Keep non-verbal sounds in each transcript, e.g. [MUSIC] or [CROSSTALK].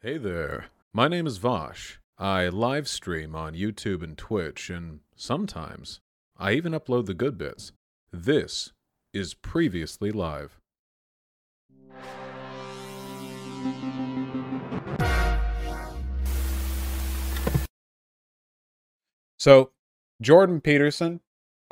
Hey there. My name is Vosh. I live stream on YouTube and Twitch, and sometimes I even upload the good bits. This is Previously Live. So, Jordan Peterson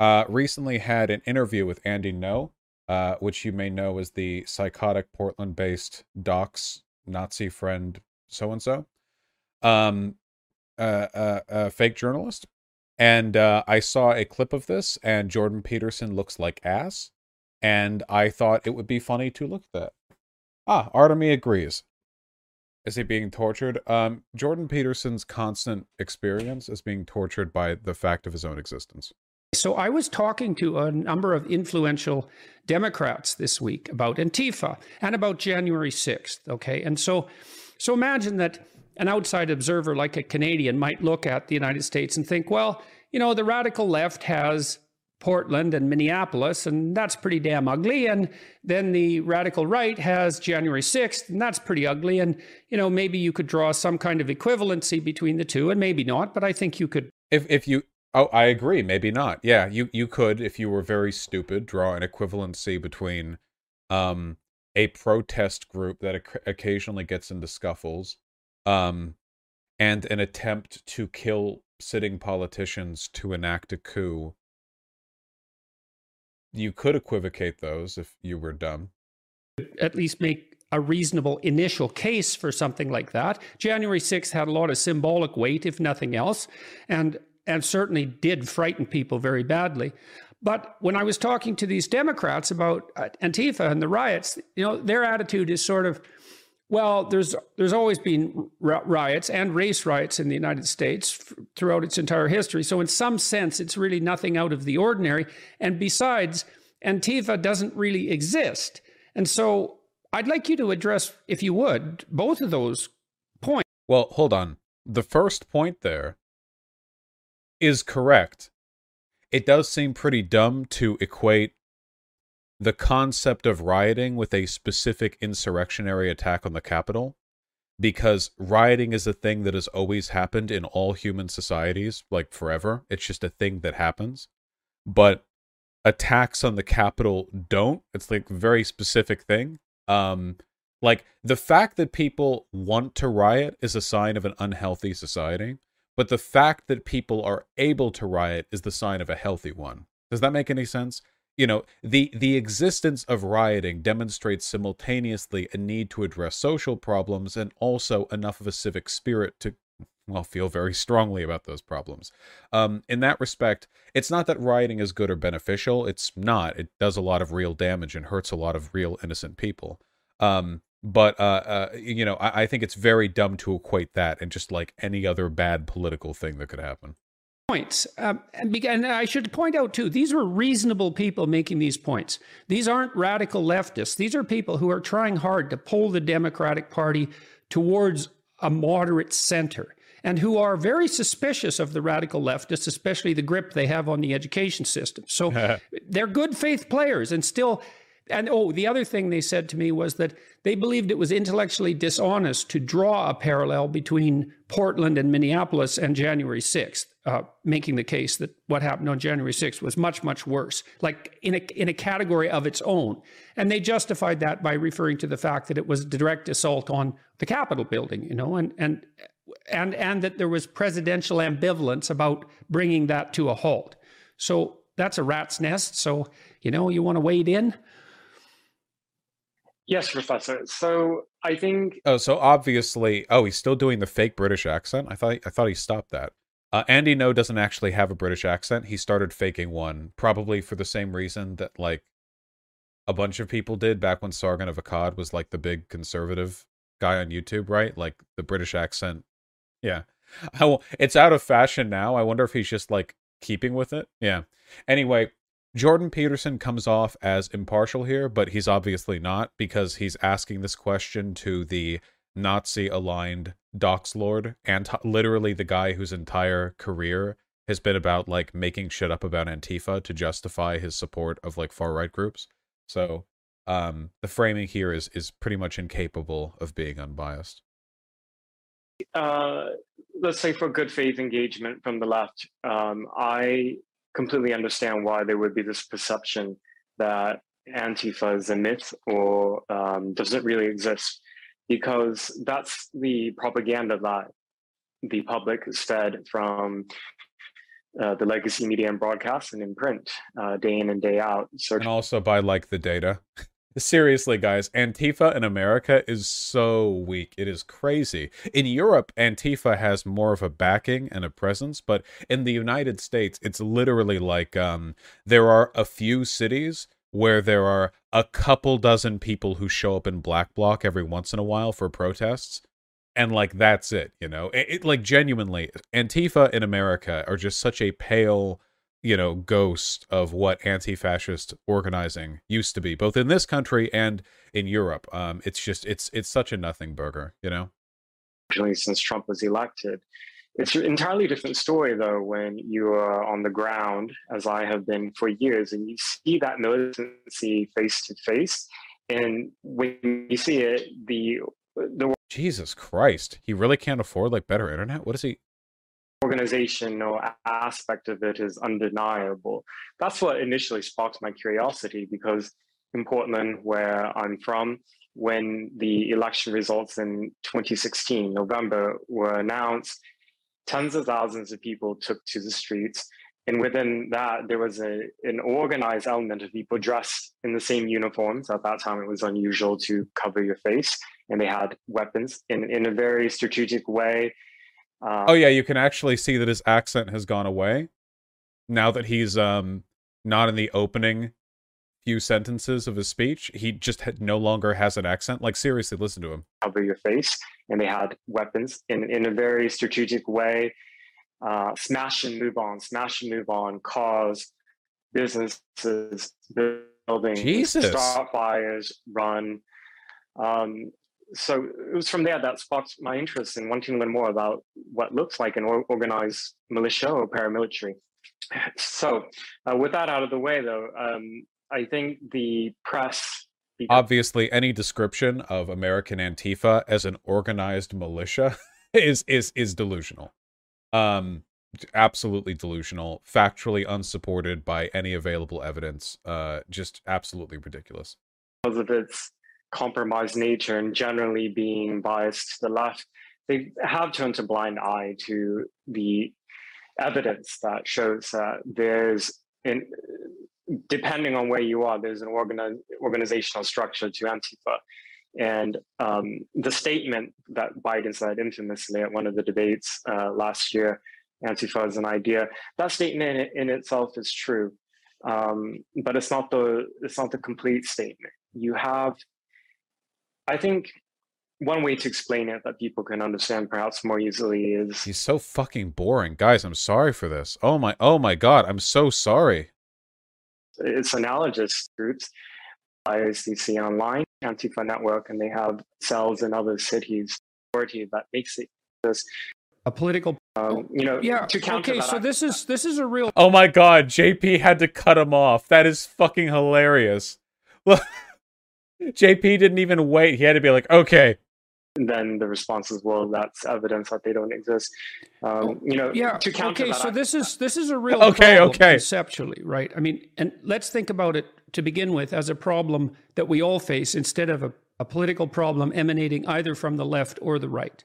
uh, recently had an interview with Andy Ngo, uh, which you may know as the psychotic Portland based docs Nazi friend so and so, um, uh, uh, fake journalist. And uh, I saw a clip of this, and Jordan Peterson looks like ass. And I thought it would be funny to look at that. Ah, Artemy agrees. Is he being tortured? Um, Jordan Peterson's constant experience is being tortured by the fact of his own existence. So I was talking to a number of influential Democrats this week about Antifa and about January 6th. Okay. And so, so imagine that an outside observer like a Canadian might look at the United States and think, well, you know, the radical left has Portland and Minneapolis, and that's pretty damn ugly. And then the radical right has January 6th, and that's pretty ugly. And, you know, maybe you could draw some kind of equivalency between the two, and maybe not, but I think you could. If, if you, oh, I agree, maybe not. Yeah, you, you could, if you were very stupid, draw an equivalency between um, a protest group that oc- occasionally gets into scuffles um, and an attempt to kill sitting politicians to enact a coup you could equivocate those if you were dumb. At least make a reasonable initial case for something like that. January 6th had a lot of symbolic weight, if nothing else, and and certainly did frighten people very badly. But when I was talking to these Democrats about uh, Antifa and the riots, you know, their attitude is sort of, well, there's there's always been riots and race riots in the United States throughout its entire history. So in some sense, it's really nothing out of the ordinary. And besides, Antifa doesn't really exist. And so I'd like you to address, if you would, both of those points. Well, hold on. The first point there is correct. It does seem pretty dumb to equate the concept of rioting with a specific insurrectionary attack on the Capitol because rioting is a thing that has always happened in all human societies, like forever. It's just a thing that happens. But attacks on the Capitol don't. It's like a very specific thing. Um, like the fact that people want to riot is a sign of an unhealthy society, but the fact that people are able to riot is the sign of a healthy one. Does that make any sense? you know the the existence of rioting demonstrates simultaneously a need to address social problems and also enough of a civic spirit to well feel very strongly about those problems um, in that respect it's not that rioting is good or beneficial it's not it does a lot of real damage and hurts a lot of real innocent people um, but uh, uh, you know I, I think it's very dumb to equate that and just like any other bad political thing that could happen points. Um, and, and, I should point out, too, these were reasonable people making these points. These aren't radical leftists. These are people who are trying hard to pull the Democratic Party towards a moderate center and who are very suspicious of the radical leftists, especially the grip they have on the education system. So [LAUGHS] they're good faith players and still. And oh, the other thing they said to me was that they believed it was intellectually dishonest to draw a parallel between Portland and Minneapolis and January 6th uh, making the case that what happened on January 6th was much, much worse, like in a, in a category of its own. And they justified that by referring to the fact that it was a direct assault on the Capitol building, you know, and, and, and, and that there was presidential ambivalence about bringing that to a halt. So that's a rat's nest. So, you know, you want to wade in? Yes, Professor. So I think. Oh, so obviously, oh, he's still doing the fake British accent. I thought I thought he stopped that. Uh, Andy Ngo doesn't actually have a British accent. He started faking one, probably for the same reason that like a bunch of people did back when Sargon of Akkad was like the big conservative guy on YouTube, right? Like the British accent. Yeah. [LAUGHS] I, it's out of fashion now. I wonder if he's just like keeping with it. Yeah. Anyway, Jordan Peterson comes off as impartial here, but he's obviously not because he's asking this question to the Nazi aligned Docs Lord and literally the guy whose entire career has been about like making shit up about Antifa to justify his support of like far right groups. So um the framing here is is pretty much incapable of being unbiased. uh, let's say for good faith engagement from the left, um, I completely understand why there would be this perception that Antifa is a myth or um, doesn't really exist, because that's the propaganda that the public is fed from uh, the legacy media and broadcast and in print uh, day in and day out. So and also by like the data. [LAUGHS] Seriously, guys, Antifa in America is so weak. It is crazy. In Europe, Antifa has more of a backing and a presence, but in the United States, it's literally like um, there are a few cities where there are a couple dozen people who show up in black bloc every once in a while for protests and like that's it you know it, it, like genuinely antifa in america are just such a pale you know ghost of what anti-fascist organizing used to be both in this country and in europe um it's just it's it's such a nothing burger you know since trump was elected it's an entirely different story though when you are on the ground as i have been for years and you see that militancy face to face and when you see it the the Jesus Christ, he really can't afford like better internet. What is he? Organization or aspect of it is undeniable. That's what initially sparked my curiosity because in Portland, where I'm from, when the election results in 2016 November were announced, tens of thousands of people took to the streets and within that, there was a, an organized element of people dressed in the same uniforms. At that time, it was unusual to cover your face, and they had weapons in, in a very strategic way. Uh, oh, yeah, you can actually see that his accent has gone away now that he's um, not in the opening few sentences of his speech. He just had, no longer has an accent. Like, seriously, listen to him. Cover your face, and they had weapons in, in a very strategic way uh, smash and move on, smash and move on, cause businesses, buildings, Jesus. start fires, run. Um, so it was from there that sparked my interest in wanting to learn more about what looks like an organized militia or paramilitary. So, uh, with that out of the way, though, um, I think the press. Obviously, any description of American Antifa as an organized militia [LAUGHS] is is is delusional. Um, absolutely delusional, factually unsupported by any available evidence. Uh, just absolutely ridiculous. Because of its compromised nature and generally being biased to the left, they have turned a blind eye to the evidence that shows that there's in depending on where you are, there's an organi- organizational structure to Antifa. And um, the statement that Biden said infamously at one of the debates uh, last year, Antifa is an idea. That statement in, in itself is true, um, but it's not the it's not the complete statement. You have, I think, one way to explain it that people can understand perhaps more easily is he's so fucking boring, guys. I'm sorry for this. Oh my, oh my god, I'm so sorry. It's analogous groups. ICC online Antifa network, and they have cells in other cities. That makes it this a political um, you know yeah okay so this is this is a real oh my god jp had to cut him off that is fucking hilarious [LAUGHS] well jp didn't even wait he had to be like okay and then the response is well that's evidence that they don't exist um, you know yeah to counter okay that, so this is this is a real okay okay conceptually right i mean and let's think about it to begin with as a problem that we all face instead of a, a political problem emanating either from the left or the right.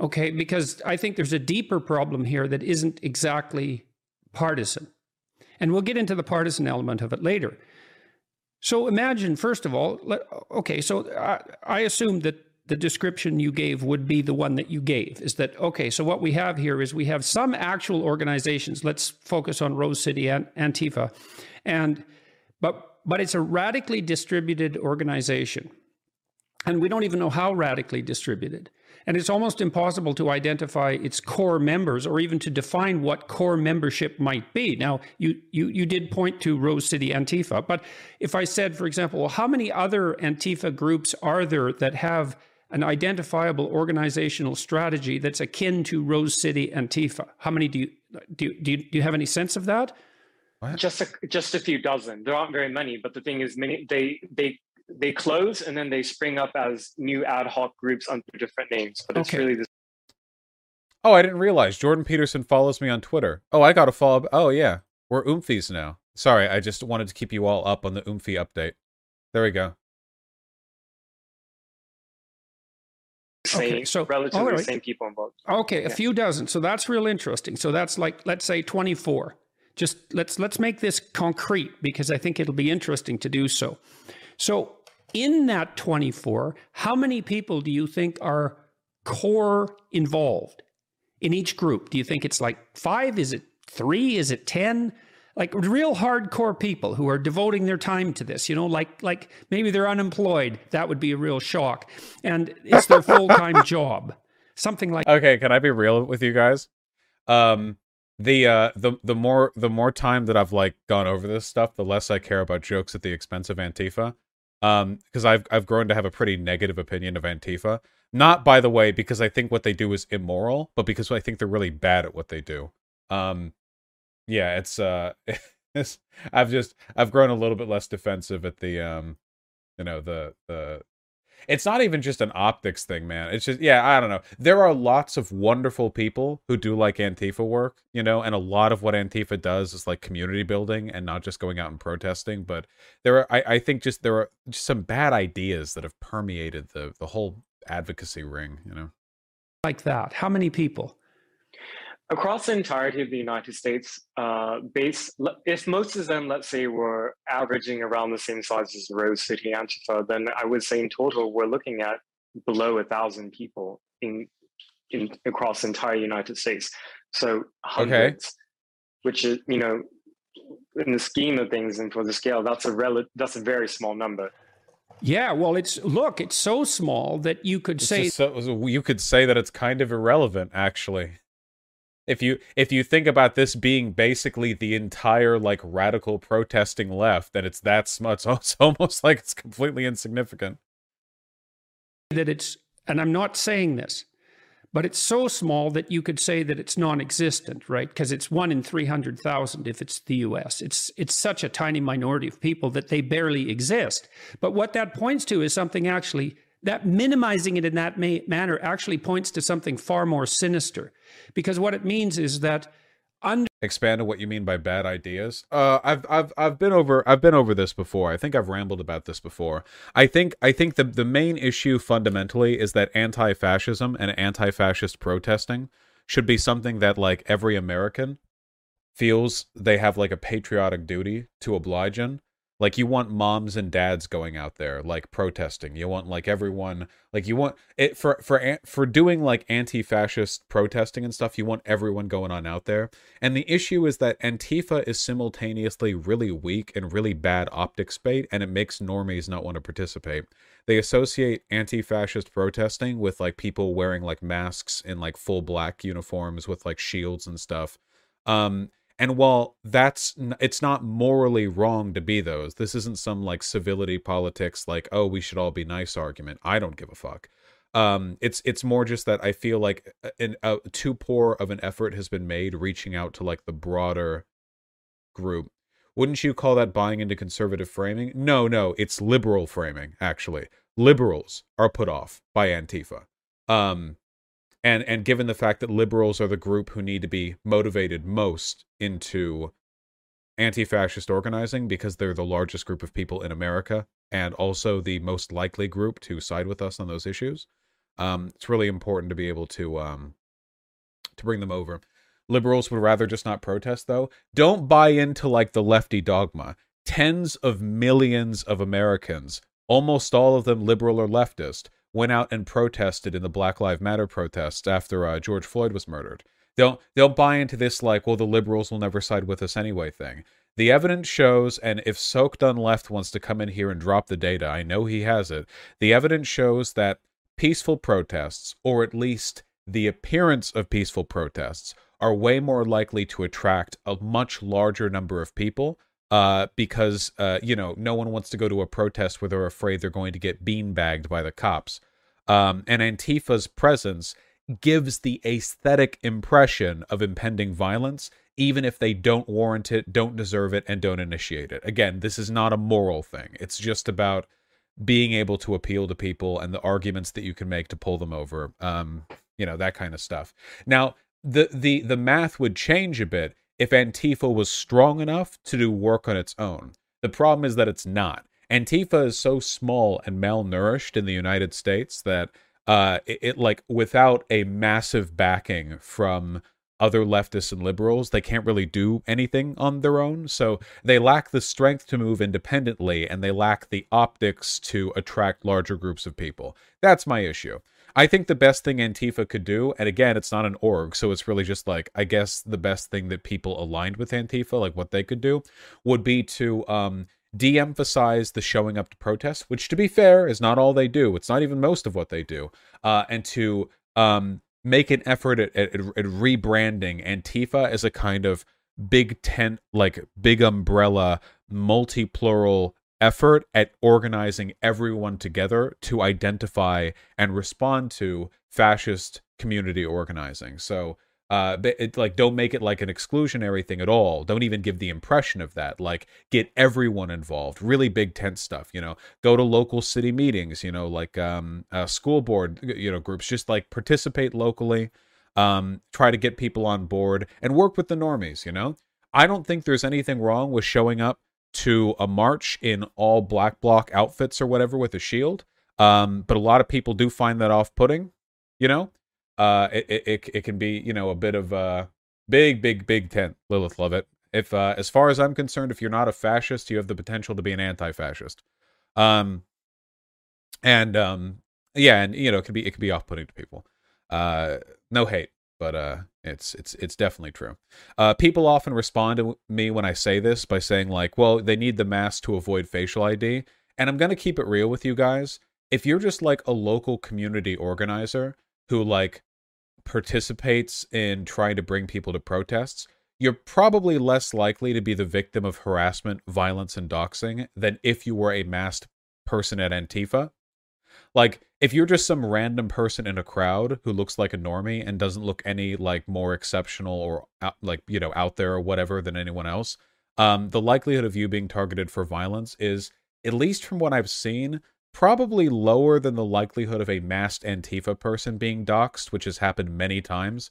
Okay, because I think there's a deeper problem here that isn't exactly partisan. And we'll get into the partisan element of it later. So imagine, first of all, let, okay, so I, I assume that the description you gave would be the one that you gave is that, okay, so what we have here is we have some actual organizations. Let's focus on Rose City and Antifa. And but, but it's a radically distributed organization. And we don't even know how radically distributed. And it's almost impossible to identify its core members or even to define what core membership might be. Now, you, you, you did point to Rose City Antifa, but if I said, for example, well, how many other Antifa groups are there that have an identifiable organizational strategy that's akin to Rose City Antifa? How many do you, do, do, you, do you have any sense of that? What? Just a, just a few dozen. There aren't very many, but the thing is, many they they they close and then they spring up as new ad hoc groups under different names. But it's Okay. really the Oh, I didn't realize Jordan Peterson follows me on Twitter. Oh, I got to follow. Oh, yeah, we're Oomphies now. Sorry, I just wanted to keep you all up on the Oomphy update. There we go. same, Okay, so- oh, relatively all right. same people involved. Okay, a few dozen. So that's real interesting. So that's like let's say 24. Just let's let's make this concrete because I think it'll be interesting to do so. So in that 24, how many people do you think are core involved in each group? Do you think it's like 5? Is it 3? Is it 10? Like real hardcore people who are devoting their time to this, you know, like like maybe they're unemployed. That would be a real shock. And it's their full-time [LAUGHS] job. Something like Okay, can I be real with you guys? Um, the uh, the the more the more time that I've like gone over this stuff, the less I care about jokes at the expense of Antifa. Um, because I've I've grown to have a pretty negative opinion of Antifa. Not by the way because I think what they do is immoral, but because I think they're really bad at what they do. Um, yeah, it's uh, [LAUGHS] I've just I've grown a little bit less defensive at the um, you know the the it's not even just an optics thing, man. It's just yeah, I don't know. There are lots of wonderful people who do like Antifa work, you know, and a lot of what Antifa does is like community building and not just going out and protesting. But there are, I, I think, just there are just some bad ideas that have permeated the the whole advocacy ring, you know. like that. How many people? Across the entirety of the United States, uh, base if most of them, let's say, were averaging around the same size as Rose City Antifa, then I would say in total we're looking at below a thousand people in in across the entire United States. So hundreds, which is you know, in the scheme of things and for the scale, that's a rel- that's a very small number. Yeah, well, it's look, it's so small that you could It's say so, so you could say that it's kind of irrelevant, actually. If you if you think about this being basically the entire like radical protesting left, then it's that small. It's it's almost like it's completely insignificant. that it's, and I'm not saying this, but it's so small that you could say that it's non-existent, right? Because it's one in three hundred thousand if it's the U.S. It's it's such a tiny minority of people that they barely exist. But what that points to is something actually that minimizing it in that ma- manner actually points to something far more sinister, because what it means is that under Expand on what you mean by bad ideas. Uh, I've I've I've been over I've been over this before. I think I've rambled about this before. I think I think the the main issue fundamentally is that anti-fascism and anti-fascist protesting should be something that like every American feels they have like a patriotic duty to oblige in. Like you want moms and dads going out there like protesting. You want like everyone like you want it for for for doing like anti-fascist protesting and stuff. You want everyone going on out there. And the issue is that Antifa is simultaneously really weak and really bad optics bait, and it makes normies not want to participate. They associate anti-fascist protesting with like people wearing like masks in like full black uniforms with like shields and stuff. Um, and while that's it's not morally wrong to be those, this isn't some like civility politics like oh we should all be nice argument. I don't give a fuck. Um, it's it's more just that I feel like a- an uh, too poor of an effort has been made reaching out to like the broader group. Wouldn't you call that buying into conservative framing? No, no, it's liberal framing actually. Liberals are put off by Antifa. Um, and and given the fact that liberals are the group who need to be motivated most into anti-fascist organizing because they're the largest group of people in America and also the most likely group to side with us on those issues. Um, it's really important to be able to um, to bring them over. Liberals would rather just not protest though. Don't buy into like the lefty dogma. Tens of millions of Americans, almost all of them liberal or leftist, went out and protested in the Black Lives Matter protests after uh, George Floyd was murdered. They'll they'll buy into this like, well, the liberals will never side with us anyway thing. The evidence shows, and if Soak Dun Left wants to come in here and drop the data, I know he has it. The evidence shows that peaceful protests, or at least the appearance of peaceful protests, are way more likely to attract a much larger number of people uh, because uh, you know no one wants to go to a protest where they're afraid they're going to get beanbagged by the cops. Um, and Antifa's presence gives the aesthetic impression of impending violence, even if they don't warrant it, don't deserve it, and don't initiate it. Again, this is not a moral thing. It's just about being able to appeal to people and the arguments that you can make to pull them over. Um, you know, that kind of stuff. Now, the the the math would change a bit if Antifa was strong enough to do work on its own. The problem is that it's not. Antifa is so small and malnourished in the United States that uh, it, it like without a massive backing from other leftists and liberals, they can't really do anything on their own. So they lack the strength to move independently and they lack the optics to attract larger groups of people. That's my issue. I think the best thing Antifa could do, and again, it's not an org, so it's really just like, I guess the best thing that people aligned with Antifa, like what they could do, would be to um, de emphasize the showing up to protests, which to be fair is not all they do. It's not even most of what they do. Uh, and to um, make an effort at, at, at rebranding Antifa as a kind of big tent, like big umbrella, multi plural effort at organizing everyone together to identify and respond to fascist community organizing. So, uh, it, like don't make it like an exclusionary thing at all. Don't even give the impression of that. Like get everyone involved. Really big tent stuff. You know, go to local city meetings. You know, like um, uh, school board. You know, groups. Just like participate locally. Um, try to get people on board and work with the normies. You know, I don't think there's anything wrong with showing up to a march in all black bloc outfits or whatever with a shield. Um, but a lot of people do find that off-putting, you know. Uh, it, it it can be you know a bit of a big big big tent. Lilith love it. If uh, as far as I'm concerned, if you're not a fascist, you have the potential to be an anti-fascist. Um, and um, yeah, and you know it can be it can be off-putting to people. Uh, no hate, but uh, it's it's it's definitely true. Uh, people often respond to me when I say this by saying like, "Well, they need the mask to avoid facial ID." And I'm gonna keep it real with you guys. If you're just like a local community organizer who like participates in trying to bring people to protests, you're probably less likely to be the victim of harassment, violence, and doxing than if you were a masked person at Antifa like, if you're just some random person in a crowd who looks like a normie and doesn't look any like more exceptional or like you know out there or whatever than anyone else, um, the likelihood of you being targeted for violence is, at least from what I've seen, probably lower than the likelihood of a masked Antifa person being doxxed, which has happened many times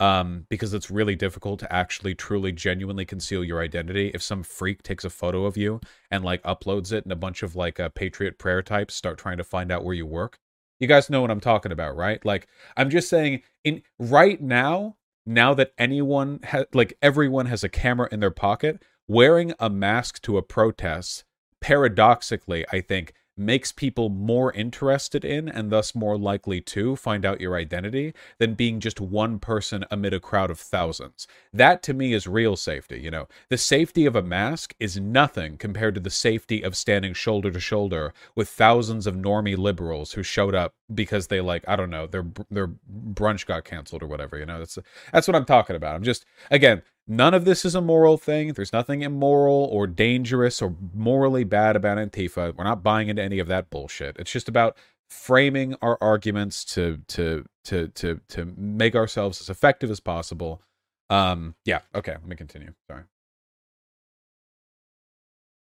um, because it's really difficult to actually truly genuinely conceal your identity. If some freak takes a photo of you and like uploads it and a bunch of like uh, patriot prayer types start trying to find out where you work, you guys know what I'm talking about, right? Like I'm just saying in right now, now that anyone like everyone has a camera in their pocket, wearing a mask to a protest, paradoxically, I think makes people more interested in and thus more likely to find out your identity than being just one person amid a crowd of thousands. That to me is real safety, you know. The safety of a mask is nothing compared to the safety of standing shoulder to shoulder with thousands of normie liberals who showed up because they like, I don't know, their their brunch got canceled or whatever, you know. That's that's what I'm talking about. I'm just again, None of this is a moral thing. There's nothing immoral or dangerous or morally bad about Antifa. We're not buying into any of that bullshit. It's just about framing our arguments to to to to to make ourselves as effective as possible. Um yeah, okay, let me continue. Sorry.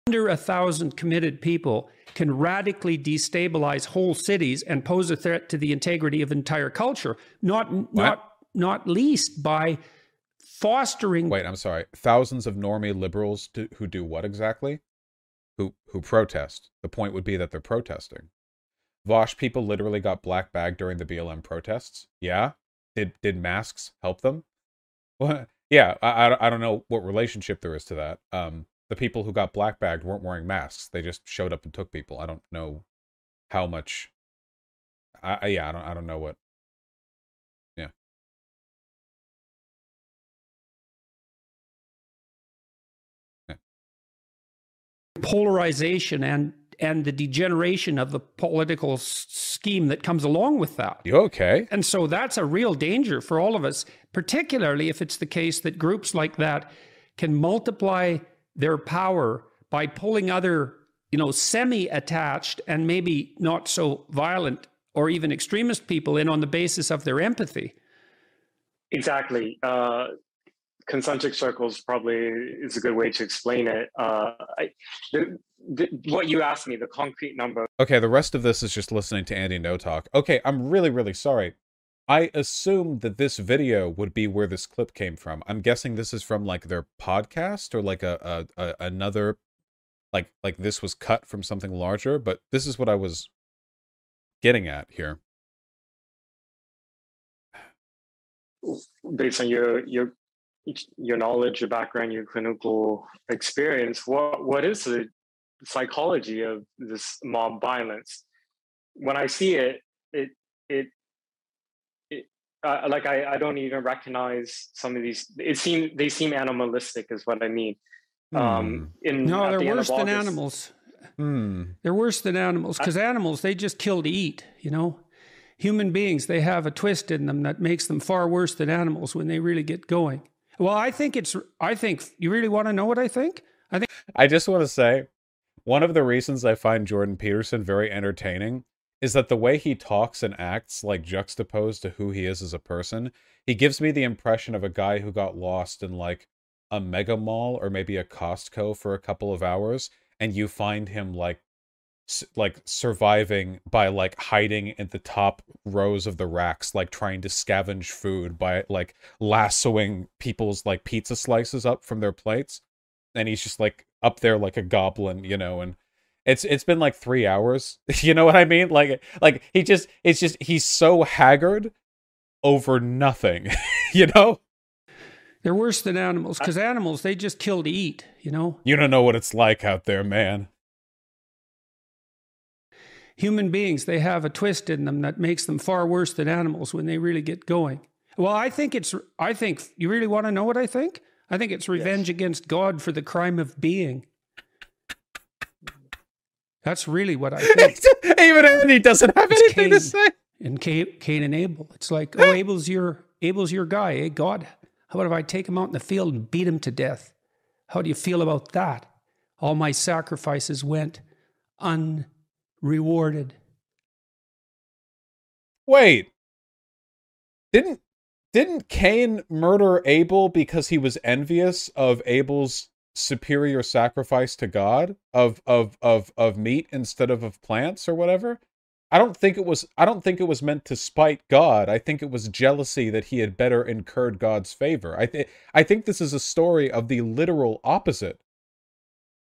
Under a thousand committed people can radically destabilize whole cities and pose a threat to the integrity of entire culture. Not what? not not least by fostering. Wait, I'm sorry. Thousands of normie liberals do, who do what exactly? Who who protest. The point would be that they're protesting. Vosh people literally got black bagged during the BLM protests. Yeah. Did did masks help them? Well, yeah. I, I don't know what relationship there is to that. Um, the people who got black bagged weren't wearing masks. They just showed up and took people. I don't know how much. I, yeah. I don't. I don't know what polarization and and the degeneration of the political s- scheme that comes along with that. You okay? And so that's a real danger for all of us, particularly if it's the case that groups like that can multiply their power by pulling other, you know, semi-attached and maybe not so violent or even extremist people in on the basis of their empathy. Exactly. Uh, concentric circles probably is a good way to explain it. Uh, I, the, th- what you asked me, the concrete number. Okay, the rest of this is just listening to Andy Ngo Talk. Okay, I'm really, really sorry. I assumed that this video would be where this clip came from. I'm guessing this is from like their podcast or like a, a, a another like like this was cut from something larger, but this is what I was getting at here. Based on your your your knowledge, your background, your clinical experience, what what is the psychology of this mob violence? When I see it, it it uh, like I, I don't even recognize some of these. It seem they seem animalistic, is what I mean. Um, Hmm. in No, they're the worse of than animals. Hmm. They're worse than animals because animals they just kill to eat. You know, human beings they have a twist in them that makes them far worse than animals when they really get going. Well, I think it's. I think you really want to know what I think. I think I just want to say one of the reasons I find Jordan Peterson very entertaining is that the way he talks and acts, like juxtaposed to who he is as a person, he gives me the impression of a guy who got lost in like a mega mall or maybe a Costco for a couple of hours, and you find him like like surviving by like hiding in the top rows of the racks like trying to scavenge food by like lassoing people's like pizza slices up from their plates and he's just like up there like a goblin, you know, and it's it's been like 3 hours. [LAUGHS] you know what I mean? Like like he just it's just he's so haggard over nothing, [LAUGHS] you know? they're worse than animals because animals they just kill to eat. You know, You don't know what it's like out there, man. Human beings they have a twist in them that makes them far worse than animals when they really get going. Well, I think it's. I think you really want to know what I think. I think it's revenge against God for the crime of being. That's really what I [LAUGHS] think. Even Andy doesn't have It's anything to say. And Cain, Cain and Abel. It's like, [LAUGHS] oh, Abel's your Abel's your guy, eh? God, how about if I take him out in the field and beat him to death? How do you feel about that? All my sacrifices went unrewarded. Wait. Didn't didn't Cain murder Abel because he was envious of Abel's superior sacrifice to God of of of of meat instead of of plants or whatever? I don't think it was I don't think it was meant to spite God. I think it was jealousy that he had better incurred God's favor. I think I think this is a story of the literal opposite.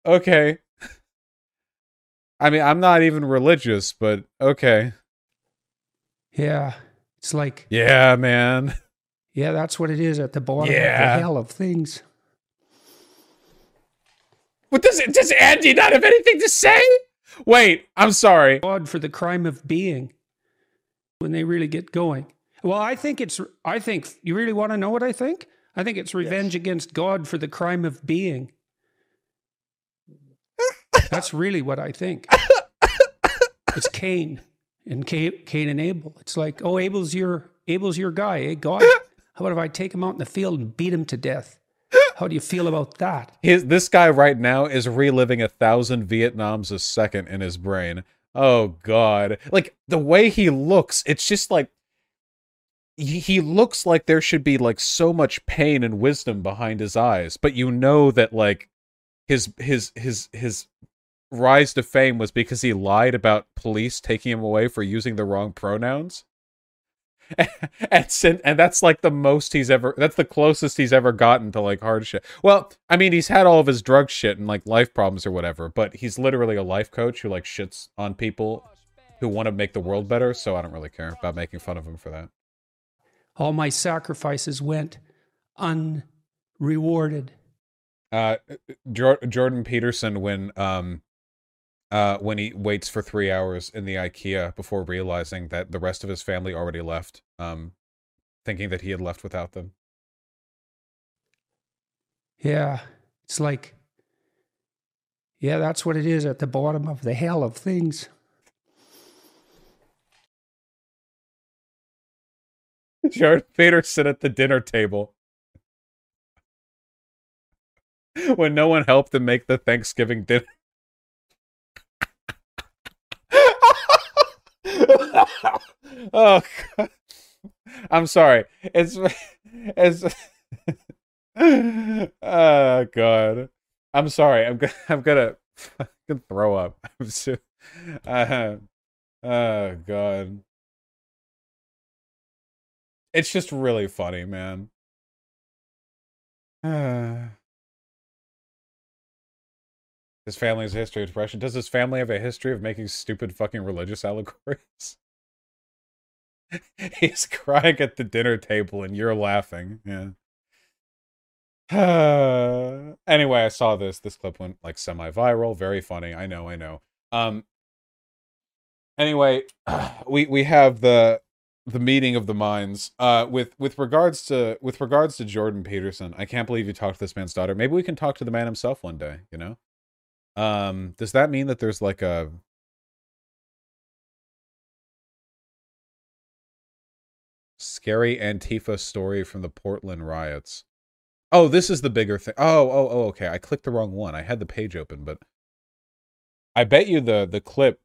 Okay. I mean, I'm not even religious, but okay. Yeah. It's like, Yeah, man. [LAUGHS] yeah, that's what it is at the bottom of the hell of things. What does it does Andy not have anything to say? Wait, I'm sorry. God for the crime of being when they really get going. Well, I think it's, I think, you really want to know what I think? I think it's revenge against God for the crime of being. That's really what I think. It's Cain and Cain, and Abel. It's like, oh, Abel's your Abel's your guy, eh? God, how about if I take him out in the field and beat him to death? How do you feel about that? His this guy right now is reliving a thousand Vietnams a second in his brain. Oh god. Like the way he looks, it's just like he looks like there should be like so much pain and wisdom behind his eyes, but you know that like his his his his rise to fame was because he lied about police taking him away for using the wrong pronouns. [LAUGHS] and sin- and that's like the most he's ever that's the closest he's ever gotten to like hard shit. Well, I mean he's had all of his drug shit and like life problems or whatever, but he's literally a life coach who like shits on people who want to make the world better, so I don't really care about making fun of him for that. All my sacrifices went unrewarded. Uh Jor- Jordan Peterson when um uh when he waits for 3 hours in the IKEA before realizing that the rest of his family already left, um thinking that he had left without them. Yeah, it's like, yeah, that's what it is at the bottom of the hell of things. [LAUGHS] Jordan Peterson at the dinner table. [LAUGHS] when no one helped him make the Thanksgiving dinner. [LAUGHS] oh, God. I'm sorry. It's it's. [LAUGHS] oh God. I'm sorry. I'm gonna. I'm gonna. Can throw up. [LAUGHS] I'm so, uh, oh god. It's just really funny, man. [SIGHS] Uh, his family has a history of depression. Does his family have a history of making stupid fucking religious allegories? [LAUGHS] He's crying at the dinner table and you're laughing. Yeah. [SIGHS] anyway, I saw this. This clip went like semi-viral. Very funny. I know. I know. Um. Anyway, [SIGHS] we we have the the meeting of the minds. Uh, with with regards to with regards to Jordan Peterson, I can't believe you talked to this man's daughter. Maybe we can talk to the man himself one day. You know. Um. Does that mean that there's like a scary Antifa story from the Portland riots? Oh, this is the bigger thing. Oh, oh, oh, okay. I clicked the wrong one. I had the page open, but I bet you the the clip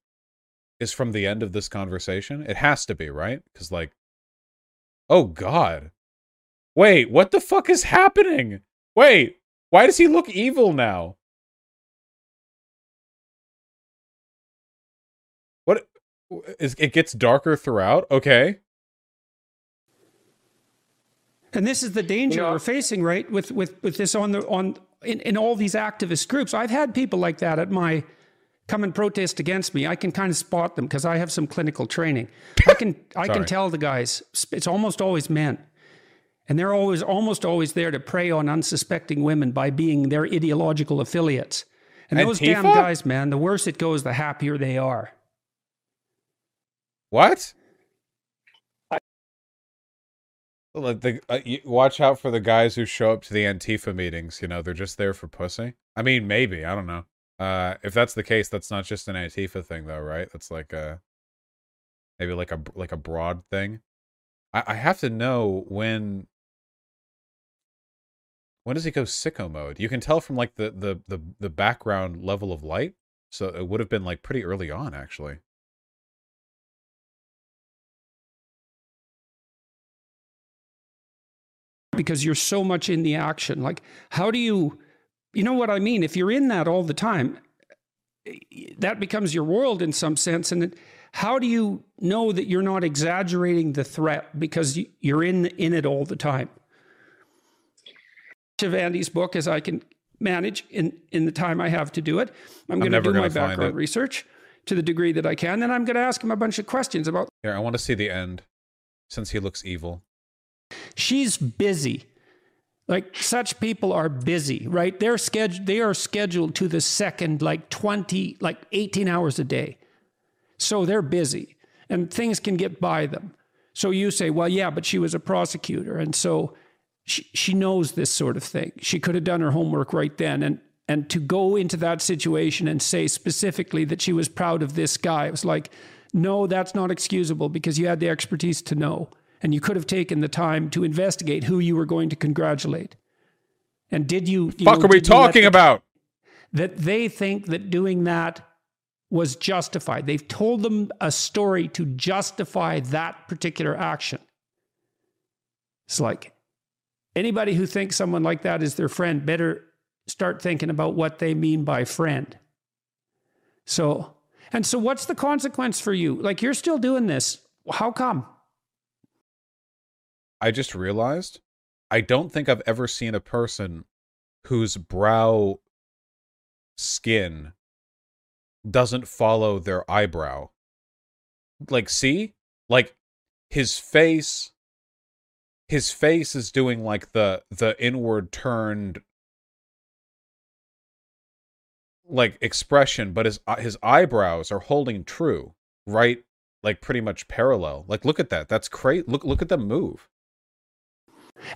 is from the end of this conversation. It has to be, right? Cuz like Oh god. Wait, what the fuck is happening? Wait, why does he look evil now? What is it gets darker throughout? Okay. And this is the danger we're facing, right? With with with this on the on in, in all these activist groups. I've had people like that at my come and protest against me. I can kind of spot them because I have some clinical training. I can I can tell the guys it's almost always men. And they're always almost always there to prey on unsuspecting women by being their ideological affiliates. And those damn guys, man, the worse it goes, the happier they are. What? Like the uh, watch out for the guys who show up to the Antifa meetings. You know, they're just there for pussy. I mean, maybe I don't know. Uh, if that's the case, that's not just an Antifa thing, though, right? That's like a maybe like a like a broad thing. I, I have to know when when does he go sicko mode? You can tell from like the the the the background level of light. So it would have been like pretty early on, actually. Because you're so much in the action. Like, how do you, you know what I mean? If you're in that all the time, that becomes your world in some sense. And it, how do you know that you're not exaggerating the threat because you're in in it all the time? Of Andy's book as I can manage in in the time I have to do it. I'm going to do my background research to the degree that I can, and I'm going to ask him a bunch of questions about. Here, I want to see the end, since he looks evil. She's busy. Like such people are busy, right? They're scheduled they are scheduled to the second like 20 like 18 hours a day. So they're busy and things can get by them. So you say, "Well, yeah, but she was a prosecutor." And so she, she knows this sort of thing. She could have done her homework right then and and to go into that situation and say specifically that she was proud of this guy, it was like, no, that's not excusable because you had the expertise to know and you could have taken the time to investigate who you were going to congratulate. And did you? you fuck know, are we talking the, about? That they think that doing that was justified. They've told them a story to justify that particular action. It's like anybody who thinks someone like that is their friend better start thinking about what they mean by friend. So, and so what's the consequence for you? Like you're still doing this. How come? I just realized I don't think I've ever seen a person whose brow skin doesn't follow their eyebrow. Like, see? Like, his face his face is doing like the the inward turned like expression but his uh, his eyebrows are holding true right like pretty much parallel like look at that that's great look look at them move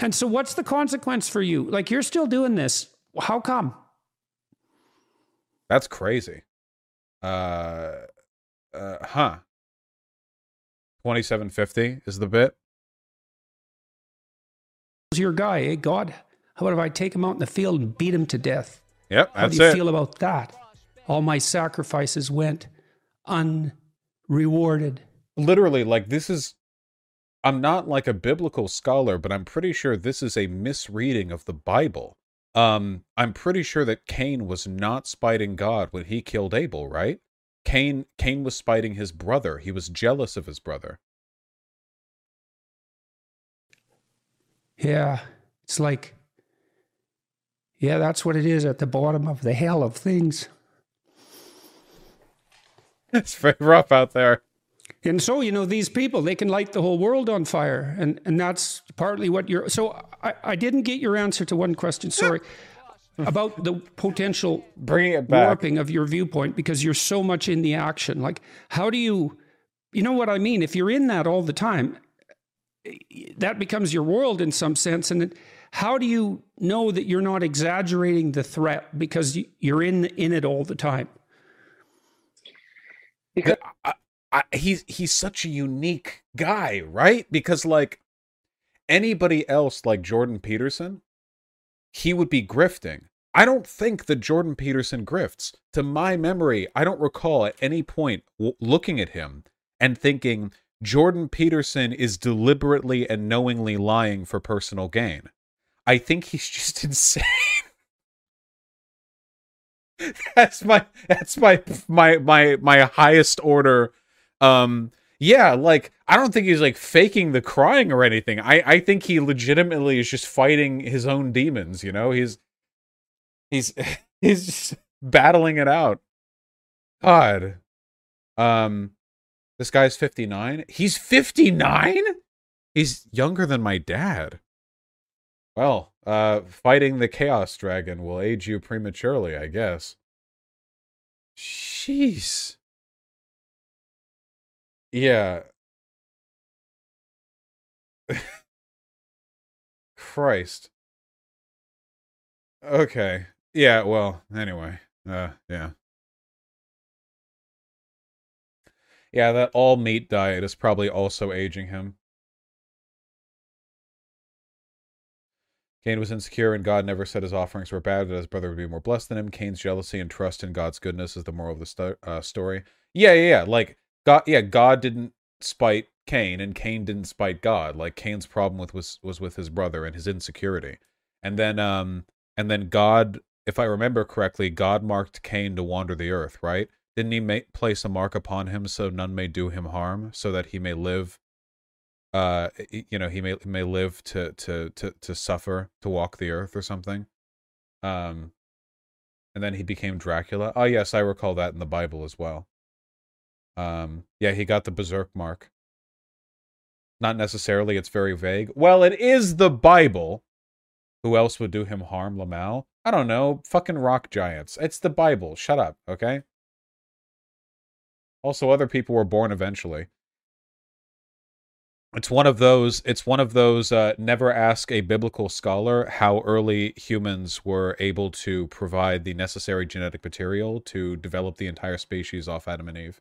and so, what's the consequence for you? Like, you're still doing this. How come? That's crazy. Uh, uh, huh. 2750 is the bit. Who's Your guy, eh? God, how about if I take him out in the field and beat him to death? Yep, How do you it. feel about that? All my sacrifices went unrewarded. Literally, like this is I'm not like a biblical scholar, but I'm pretty sure this is a misreading of the Bible. um, I'm pretty sure that Cain was not spiting God when he killed Abel, right? Cain Cain was spiting his brother. He was jealous of his brother. Yeah, it's like, yeah, that's what it is at the bottom of the hell of things. [LAUGHS] It's very rough out there. And so, you know, these people, they can light the whole world on fire. And, and that's partly what you're. So I, I didn't get your answer to one question, sorry, about the potential Bringing it back. warping of your viewpoint because you're so much in the action. Like, how do you, you know what I mean? If you're in that all the time, that becomes your world in some sense. And it, how do you know that you're not exaggerating the threat because you- you're in in it all the time? Because I, I, he's he's such a unique guy, right? Because like anybody else, like Jordan Peterson, he would be grifting. I don't think that Jordan Peterson grifts. To my memory, I don't recall at any point w- looking at him and thinking Jordan Peterson is deliberately and knowingly lying for personal gain. I think he's [LAUGHS] just insane. [LAUGHS] that's my that's my my my my highest order um yeah like i don't think he's like faking the crying or anything. I i think he legitimately is just fighting his own demons you know? He's he's [LAUGHS] he's just battling it out. God. Um this guy's 59 he's 59 he's younger than my dad. Well uh fighting the chaos dragon will age you prematurely i guess. Jeez yeah christ okay yeah well anyway uh yeah yeah that all meat diet is probably also aging him Cain was insecure, and God never said his offerings were bad, that his brother would be more blessed than him. Cain's jealousy and trust in God's goodness is the moral of the sto- uh, story. Yeah, yeah, yeah. Like God, yeah, God didn't spite Cain, and Cain didn't spite God. Like Cain's problem with was was with his brother and his insecurity, and then um and then God, if I remember correctly, God marked Cain to wander the earth, right? Didn't he make place a mark upon him so none may do him harm, so that he may live uh you know he may may live to to to to suffer to walk the earth or something um and then he became dracula oh yes i recall that in the bible as well um yeah he got the berserk mark. Not necessarily it's very vague. Well it is the bible. Who else would do him harm? Lamal? I don't know. Fucking rock giants. It's the bible. Shut up okay? Also other people were born eventually. It's one of those it's one of those uh, never ask a biblical scholar how early humans were able to provide the necessary genetic material to develop the entire species off adam and eve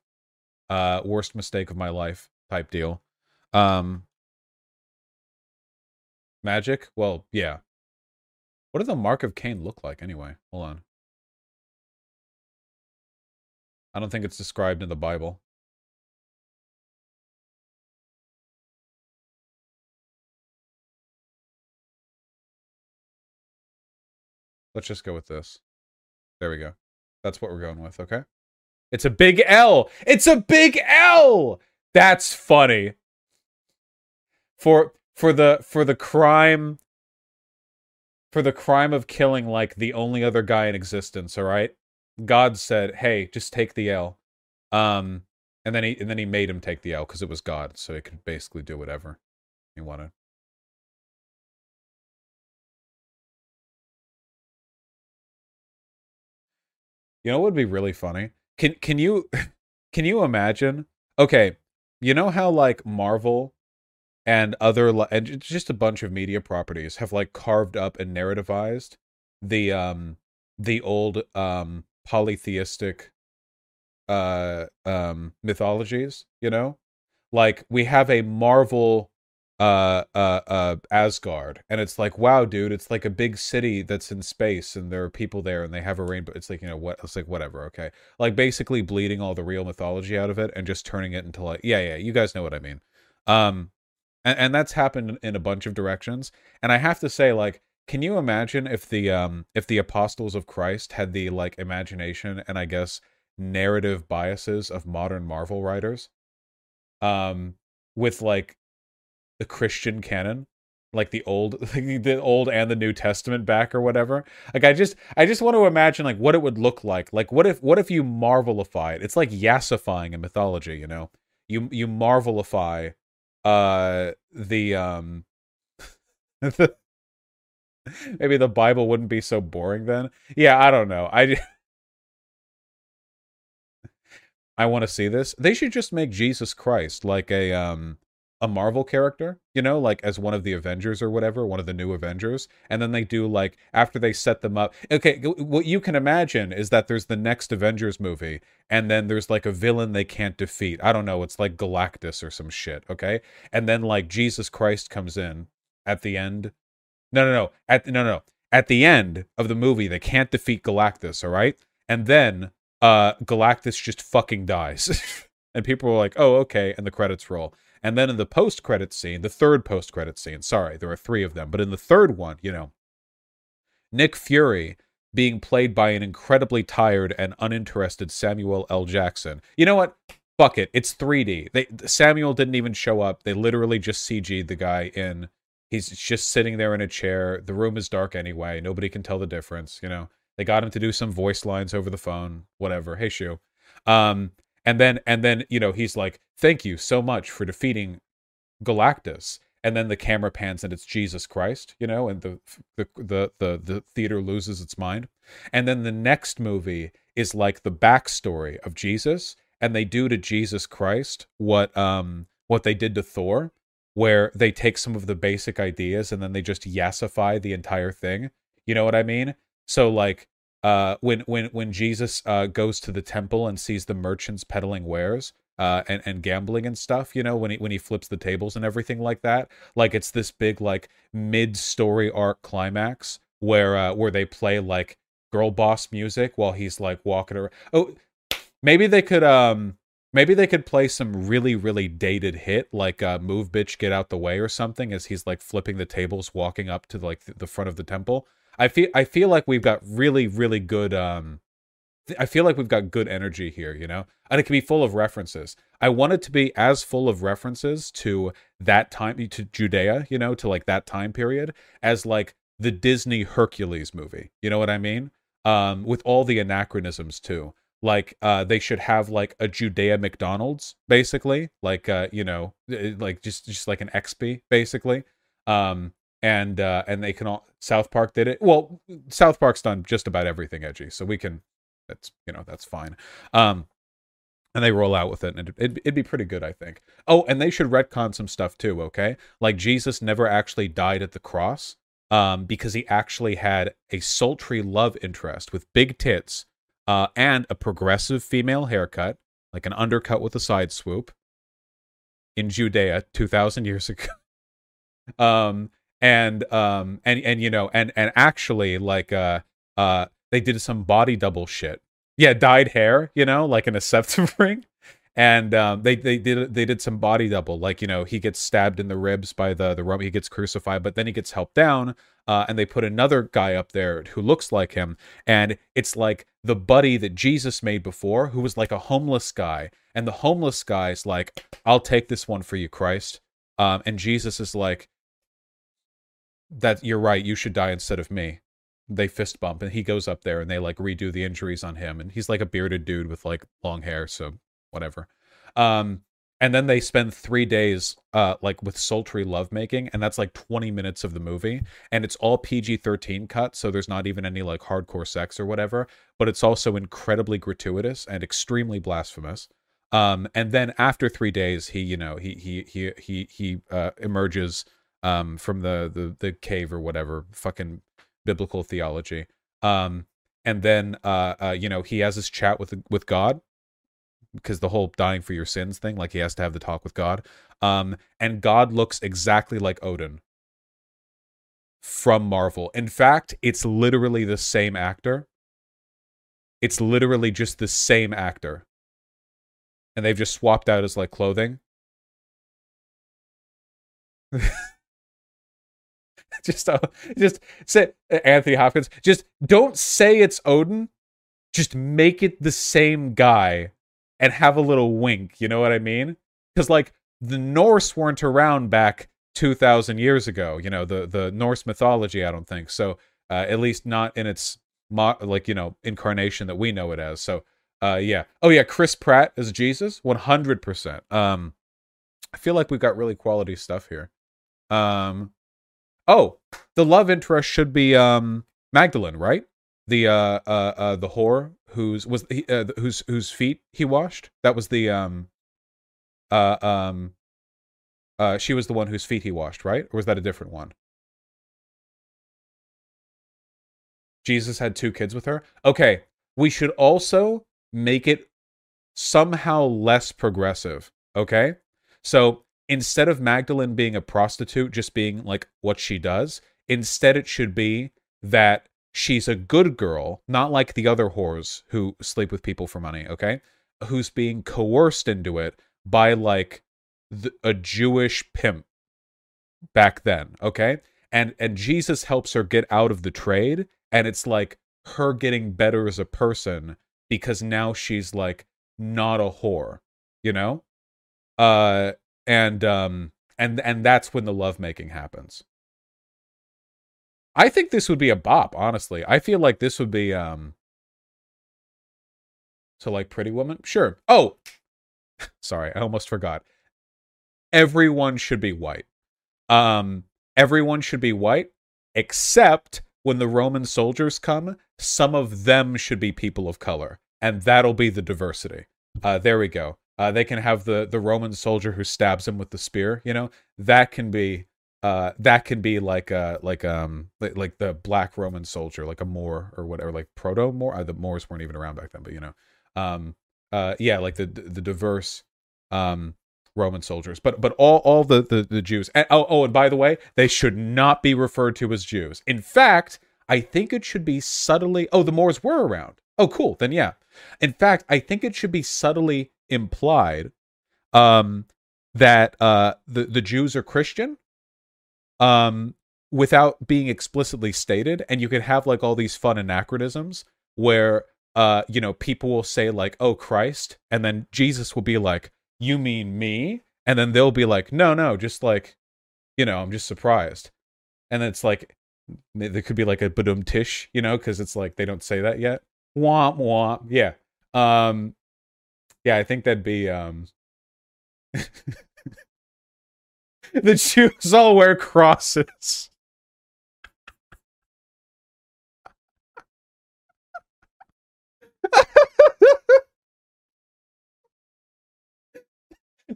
uh worst mistake of my life type deal um magic well yeah what does the mark of cain look like anyway hold on i don't think it's described in the bible Let's just go with this. There we go. That's what we're going with, okay? It's a big L. It's a big L. That's funny. For for the for the crime for the crime of killing like the only other guy in existence, all right? God said, "Hey, just take the L." Um and then he and then he made him take the L cuz it was God, so he could basically do whatever he wanted. You know what would be really funny? Can can you [LAUGHS] can you imagine? Okay, you know how like Marvel and other and just a bunch of media properties have like carved up and narrativized the um the old um polytheistic uh um mythologies, you know? Like we have a Marvel uh uh uh Asgard. And it's like wow dude it's like a big city that's in space and there are people there and they have a rainbow it's like you know what it's like whatever okay? Like basically bleeding all the real mythology out of it and just turning it into like yeah yeah you guys know what I mean. Um and, and that's happened in a bunch of directions. And I have to say like can you imagine if the um if the apostles of Christ had the like imagination and I guess narrative biases of modern Marvel writers? Um with like the Christian canon, like the old [LAUGHS] the old and the New Testament back or whatever. Like I just I just want to imagine like what it would look like. Like what if what if you marvelify it? It's like yassifying in mythology, you know. You you marvelify uh the um the [LAUGHS] Maybe the Bible wouldn't be so boring then. Yeah, I don't know. I [LAUGHS] I want to see this. They should just make Jesus Christ like a um a Marvel character, you know, like as one of the Avengers or whatever, one of the new Avengers. And then they do like after they set them up. Okay, what you can imagine is that there's the next Avengers movie and then there's like a villain they can't defeat. I don't know, it's like Galactus or some shit, okay? And then like Jesus Christ comes in at the end no, no, no. At no, no. At the end of the movie, they can't defeat Galactus. All right, and then uh, Galactus just fucking dies, [LAUGHS] and people are like, "Oh, okay," and the credits roll. And then in the post-credit scene, the third post-credit scene, sorry, there are three of them, but in the third one, you know, Nick Fury being played by an incredibly tired and uninterested Samuel L. Jackson. You know what? Fuck it. It's 3D. They Samuel didn't even show up. They literally just CG'd the guy in He's just sitting there in a chair. The room is dark anyway. Nobody can tell the difference. You know, they got him to do some voice lines over the phone. Whatever. Hey, Shu. Um, and then and then you know he's like, "Thank you so much for defeating Galactus." And then the camera pans and it's Jesus Christ, you know, and the the the the, the theater loses its mind. And then the next movie is like the backstory of Jesus, and they do to Jesus Christ what um what they did to Thor where they take some of the basic ideas and then they just yassify the entire thing. You know what I mean? So like uh when when when Jesus uh goes to the temple and sees the merchants peddling wares uh and and gambling and stuff, you know, when he when he flips the tables and everything like that, like it's this big like mid-story arc climax where uh where they play like girl boss music while he's like walking around. Oh, maybe they could um Maybe they could play some really, really dated hit like uh, "Move, Bitch, Get Out the Way" or something as he's like flipping the tables, walking up to like the front of the temple. I feel I feel like we've got really, really good. Um, I feel like we've got good energy here, you know, and it can be full of references. I want it to be as full of references to that time, to Judea, you know, to like that time period, as like the Disney Hercules movie. You know what I mean? Um, with all the anachronisms too like uh they should have like a Judea McDonald's basically like uh you know like just just like an XP basically um and uh and they can all South Park did it. Well South Park's done just about everything edgy so we can that's you know that's fine. Um and they roll out with it and it, it'd, it'd be pretty good i think. Oh and they should retcon some stuff too okay? Like jesus never actually died at the cross um because he actually had a sultry love interest with big tits uh, and a progressive female haircut, like an undercut with a side swoop, in Judea two thousand years ago. [LAUGHS] um, and um, and and you know, and and actually, like uh, uh, they did some body double shit. Yeah, dyed hair, you know, like in a septum [LAUGHS] ring. And um, they they did they did some body double. Like you know he gets stabbed in the ribs by the the he gets crucified but then he gets helped down uh, and they put another guy up there who looks like him. And it's like the buddy that Jesus made before who was like a homeless guy. And the homeless guy's like I'll take this one for you Christ. Um, and Jesus is like that you're right you should die instead of me they fist bump and he goes up there and they like redo the injuries on him and he's like a bearded dude with like long hair so whatever. Um, and then they spend three days uh like with sultry lovemaking and that's like 20 minutes of the movie and it's all pg-13 cut so there's not even any like hardcore sex or whatever but it's also incredibly gratuitous and extremely blasphemous um and then after three days he you know he he he he he uh emerges um from the the the cave or whatever fucking biblical theology um and then uh, uh you know he has his chat with with god because the whole dying for your sins thing, like he has to have the talk with God. Um, and God looks exactly like Odin from Marvel. In fact, it's literally the same actor. It's literally just the same actor. And they've just swapped out his like clothing. [LAUGHS] [LAUGHS] just uh, just say Anthony Hopkins. Just don't say it's Odin. Just make it the same guy and have a little wink. You know what I mean? Because like the Norse weren't around back two thousand years ago. You know the the Norse mythology. I don't think so. Uh, at least not in its mo- like you know incarnation that we know it as. So uh, yeah. Oh yeah, Chris Pratt as Jesus, one hundred percent. Um, I feel like we've got really quality stuff here. Um, oh, the love interest should be um Magdalene, right? The uh uh, uh the whore whose was he, uh, whose whose feet he washed. That was the um uh um uh she was the one whose feet he washed, right? Or was that a different one? Jesus had two kids with her. Okay, we should also make it somehow less progressive. Okay, so instead of Magdalene being a prostitute, just being like what she does, instead it should be that she's a good girl, not like the other whores who sleep with people for money, okay? Who's being coerced into it by like a Jewish pimp back then, okay? And and Jesus helps her get out of the trade and it's like her getting better as a person because now she's like not a whore, you know? Uh and um and and that's when the lovemaking happens. I think this would be a bop, honestly. I feel like this would be um so like Pretty Woman? Sure. Oh. [LAUGHS] Sorry, I almost forgot. Everyone should be white. Um everyone should be white except when the Roman soldiers come, some of them should be people of color and that'll be the diversity. Uh there we go. Uh, they can have the the Roman soldier who stabs him with the spear. You know? That can be uh that can be like uh like um like, like the black roman soldier like a moor or whatever like proto moor? Uh, the moors weren't even around back then but you know. Um uh yeah like the the diverse um roman soldiers. But but all all the the, the jews and, oh oh and by the way they should not be referred to as jews. In fact i think it should be subtly oh the moors were around. Oh cool then yeah. In fact i think it should be subtly implied um that uh the the jews are christian um, without being explicitly stated. And you can have like all these fun anachronisms where, uh, you know, people will say like, "Oh Christ," and then Jesus will be like, "You mean me?" And then they'll be like, "No, no, just like, you know, I'm just surprised." And it's like there could be like a badum tish, you know, because it's like they don't say that yet. Womp womp. Yeah. Um, yeah, I think that'd be um. [LAUGHS] the Jews all wear crosses.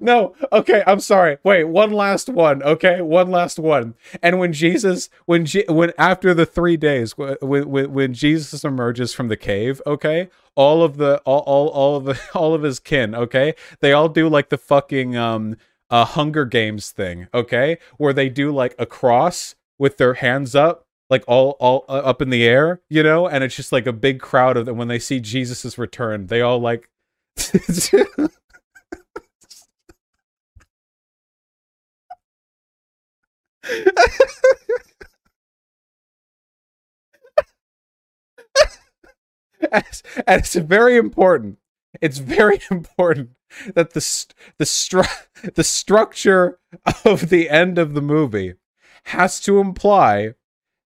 No, okay, I'm sorry. Wait, one last one. Okay, one last one. And when Jesus, when Je- when after the three days, when, when when Jesus emerges from the cave, okay, all of the all all all of the [LAUGHS] all of his kin, okay, they all do like the fucking um a Hunger Games thing, okay, where they do like a cross with their hands up, like all all uh, up in the air, you know, and it's just like a big crowd of them. When they see Jesus's return, they all like. [LAUGHS] and it's very important. It's very [LAUGHS] important that the the stru- the structure of the end of the movie has to imply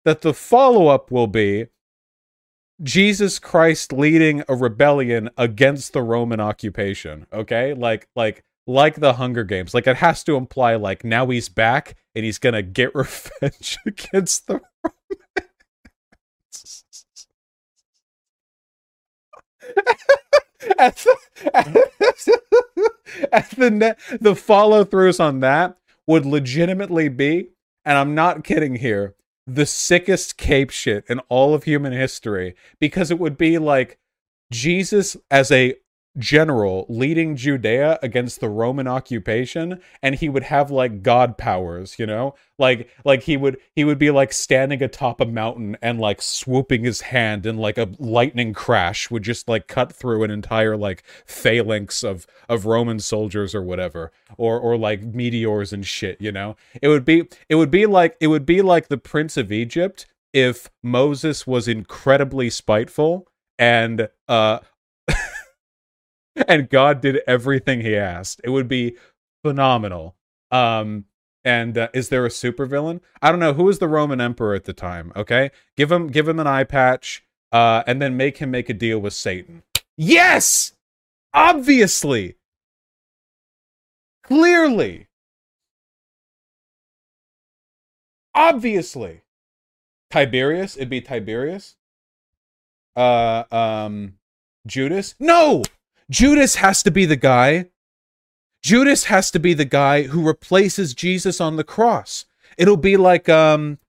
that the follow-up will be Jesus Christ leading a rebellion against the Roman occupation, okay? Like like like the Hunger Games. Like it has to imply like now he's back and he's to get [LAUGHS] revenge against the [LAUGHS] Romans. and the, and [LAUGHS] the, net, the follow throughs on that would legitimately be, and I'm not kidding here, the sickest cape shit in all of human history because it would be like Jesus as a general leading Judea against the Roman occupation and he would have like god powers, you know? Like like he would he would be like standing atop a mountain and like swooping his hand and like a lightning crash would just like cut through an entire like phalanx of of Roman soldiers or whatever or or like meteors and shit, you know? It would be it would be like it would be like the prince of Egypt if Moses was incredibly spiteful and uh [LAUGHS] [LAUGHS] and God did everything he asked. It would be phenomenal. Um and uh, is there a supervillain? I don't know who was the Roman emperor at the time, okay? Give him give him an eye patch uh and then make him make a deal with Satan. Yes! Obviously. Clearly. Obviously. Tiberius, it'd be Tiberius. Uh um Judas? No! Judas has to be the guy. Judas has to be the guy who replaces Jesus on the cross. It'll be like um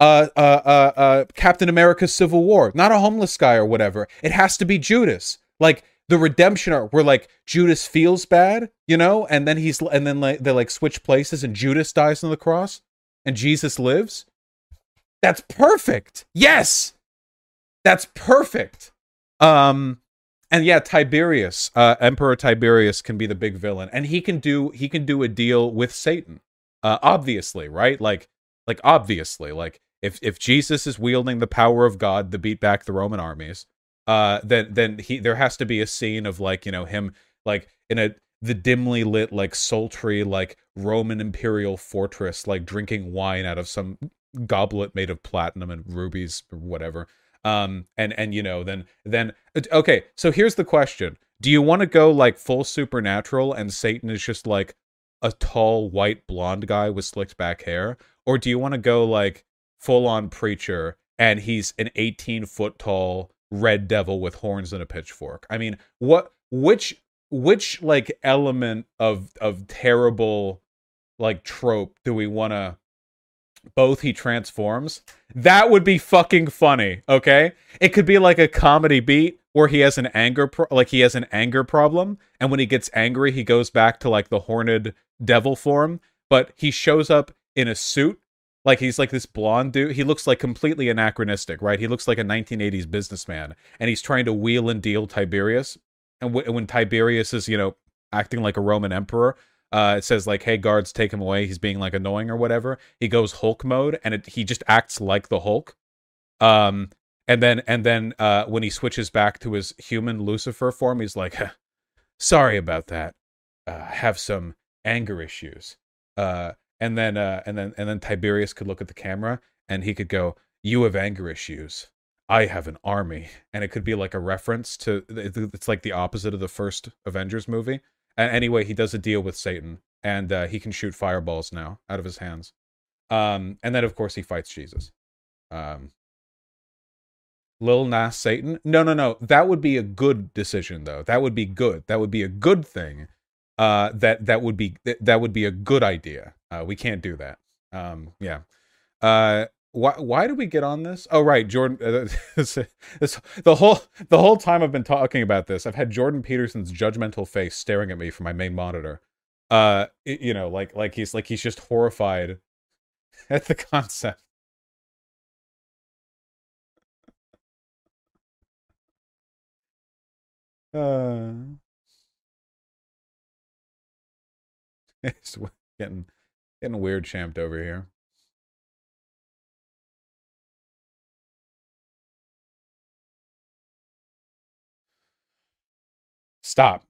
uh, uh, uh, uh, Captain America Civil War, not a homeless guy or whatever. It has to be Judas. Like the redemption arc where like Judas feels bad, you know, and then he's and then like they like switch places and Judas dies on the cross and Jesus lives. That's perfect. Yes. That's perfect. Um and yeah, Tiberius, uh, Emperor Tiberius can be the big villain, and he can do he can do a deal with Satan. Uh, obviously, right? Like, like obviously, like if if Jesus is wielding the power of God to beat back the Roman armies, uh, then then he there has to be a scene of like you know him like in a the dimly lit like sultry like Roman imperial fortress, like drinking wine out of some goblet made of platinum and rubies or whatever um and and you know then then okay so here's the question. Do you want to go like full supernatural and satan is just like a tall white blonde guy with slicked back hair? Or do you want to go like full on preacher and he's an 18 foot tall red devil with horns and a pitchfork? I mean what which which like element of of terrible like trope do we want to both he transforms, that would be fucking funny, okay? It could be like a comedy beat where he has an anger pro- like he has an anger problem and when he gets angry he goes back to like the horned devil form, but he shows up in a suit like he's like this blonde dude. He looks like completely anachronistic, right? He looks like a 1980s businessman and he's trying to wheel and deal Tiberius. And w- when Tiberius is, you know, acting like a Roman emperor, uh, it says like, "Hey guards, take him away. He's being like annoying or whatever." He goes Hulk mode, and it, he just acts like the Hulk. Um, and then and then uh, when he switches back to his human Lucifer form, he's like, "Sorry about that. Uh, have some anger issues." Uh, and then uh, and then and then Tiberius could look at the camera and he could go, "You have anger issues. I have an army," and it could be like a reference to. It's like the opposite of the first Avengers movie and anyway, he does a deal with Satan, and uh, he can shoot fireballs now out of his hands. Um, and then, of course, he fights Jesus. Um, Lil Nas Satan? No, no, no. That would be a good decision, though. That would be good. That would be a good thing. Uh, that that would be that would be a good idea. Uh, we can't do that. Um, yeah. Uh, why why do we get on this? Oh right, Jordan. Uh, [LAUGHS] this, this, the whole the whole time I've been talking about this, I've had Jordan Peterson's judgmental face staring at me from my main monitor. Uh, you know, like like he's like he's just horrified [LAUGHS] at the concept. Uh, [LAUGHS] it's getting getting weird champed over here. Stop.